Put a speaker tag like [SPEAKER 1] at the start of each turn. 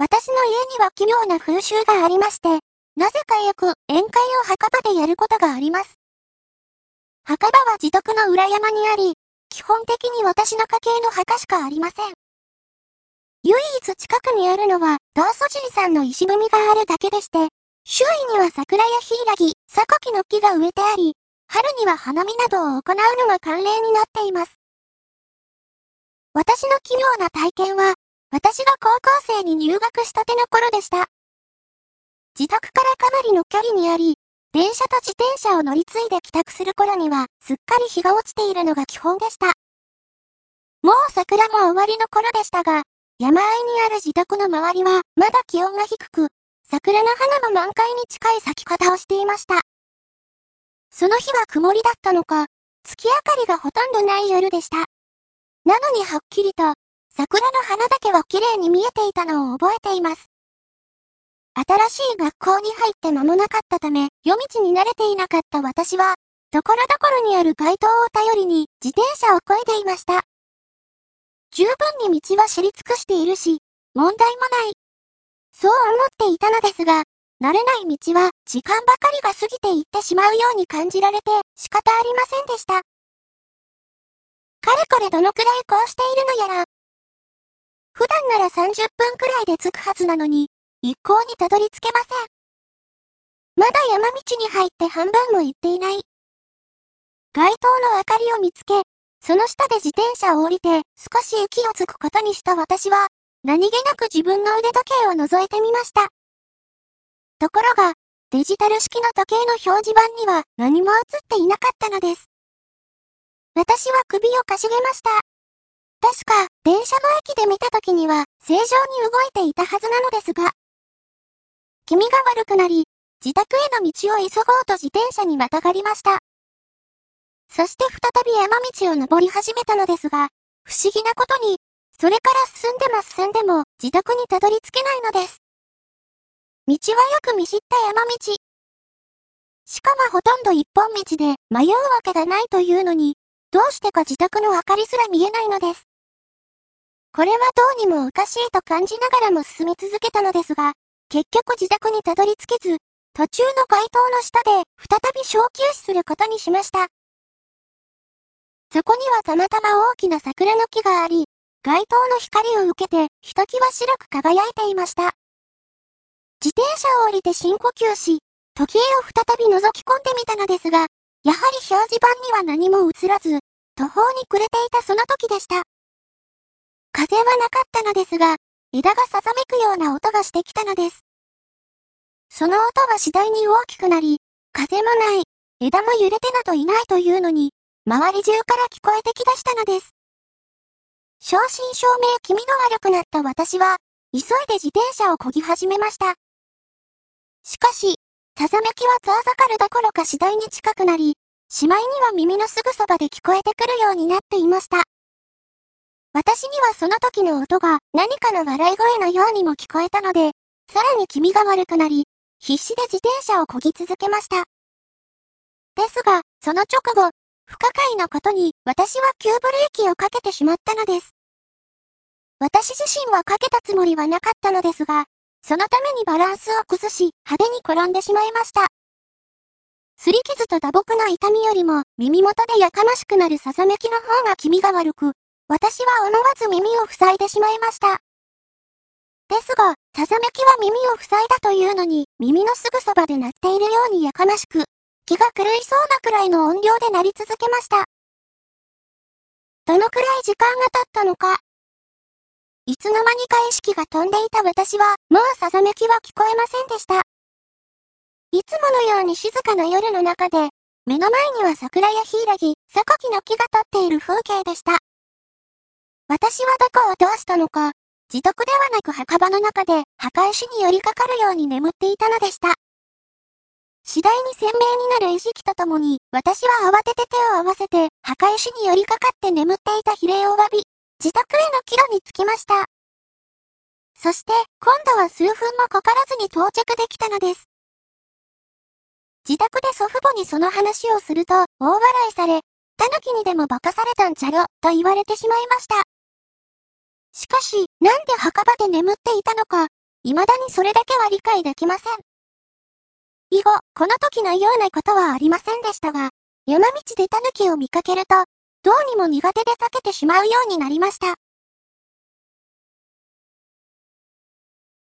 [SPEAKER 1] 私の家には奇妙な風習がありまして、なぜかよく宴会を墓場でやることがあります。墓場は自宅の裏山にあり、基本的に私の家系の墓しかありません。唯一近くにあるのは、道祖神さんの石踏みがあるだけでして、周囲には桜やヒイラギ、榊の木が植えてあり、春には花見などを行うのが慣例になっています。私の奇妙な体験は、私が高校生に入学したての頃でした。自宅からかなりの距離にあり、電車と自転車を乗り継いで帰宅する頃には、すっかり日が落ちているのが基本でした。もう桜も終わりの頃でしたが、山あいにある自宅の周りは、まだ気温が低く、桜の花も満開に近い咲き方をしていました。その日は曇りだったのか、月明かりがほとんどない夜でした。なのにはっきりと、桜の花だけは綺麗に見えていたのを覚えています。新しい学校に入って間もなかったため、夜道に慣れていなかった私は、ところどころにある街灯を頼りに自転車を漕いでいました。十分に道は知り尽くしているし、問題もない。そう思っていたのですが、慣れない道は時間ばかりが過ぎていってしまうように感じられて仕方ありませんでした。かれこれどのくらいこうしているのやら。普段なら30分くらいで着くはずなのに、一向にたどり着けません。まだ山道に入って半分も行っていない。街灯の明かりを見つけ、その下で自転車を降りて少し息をつくことにした私は、何気なく自分の腕時計を覗いてみました。ところが、デジタル式の時計の表示板には何も映っていなかったのです。私は首をかしげました。確か、電車の駅で見た時には正常に動いていたはずなのですが、気味が悪くなり、自宅への道を急ごうと自転車にまたがりました。そして再び山道を登り始めたのですが、不思議なことに、それから進んでも進んでも自宅にたどり着けないのです。道はよく見知った山道。しかもほとんど一本道で迷うわけがないというのに、どうしてか自宅の明かりすら見えないのです。これはどうにもおかしいと感じながらも進み続けたのですが、結局自宅にたどり着けず、途中の街灯の下で再び小休止することにしました。そこにはたまたま大きな桜の木があり、街灯の光を受けてひときわ白く輝いていました。自転車を降りて深呼吸し、時計を再び覗き込んでみたのですが、やはり表示板には何も映らず、途方に暮れていたその時でした。風はなかったのですが、枝がさざめくような音がしてきたのです。その音は次第に大きくなり、風もない、枝も揺れてなどいないというのに、周り中から聞こえてきだしたのです。正真正銘気味の悪くなった私は、急いで自転車を漕ぎ始めました。しかし、さざめきは遠ざかるどころか次第に近くなり、しまいには耳のすぐそばで聞こえてくるようになっていました。私にはその時の音が何かの笑い声のようにも聞こえたので、さらに気味が悪くなり、必死で自転車を漕ぎ続けました。ですが、その直後、不可解なことに私は急ブレーキをかけてしまったのです。私自身はかけたつもりはなかったのですが、そのためにバランスを崩し派手に転んでしまいました。擦り傷と打撲の痛みよりも耳元でやかましくなるささめきの方が気味が悪く、私は思わず耳を塞いでしまいました。ですが、さざめきは耳を塞いだというのに、耳のすぐそばで鳴っているようにやかましく、気が狂いそうなくらいの音量で鳴り続けました。どのくらい時間が経ったのか。いつの間にか意識が飛んでいた私は、もうさざめきは聞こえませんでした。いつものように静かな夜の中で、目の前には桜やヒイラギ、榊の木が立っている風景でした。私はどこをどうしたのか、自宅ではなく墓場の中で墓石に寄りかかるように眠っていたのでした。次第に鮮明になる意識とともに、私は慌てて手を合わせて、墓石に寄りかかって眠っていた比例を詫び、自宅への帰路に着きました。そして、今度は数分もかからずに到着できたのです。自宅で祖父母にその話をすると、大笑いされ、タヌキにでも化かされたんちゃろ、と言われてしまいました。しかし、なんで墓場で眠っていたのか、未だにそれだけは理解できません。以後、この時のようなことはありませんでしたが、山道で狸を見かけると、どうにも苦手で避けてしまうようになりました。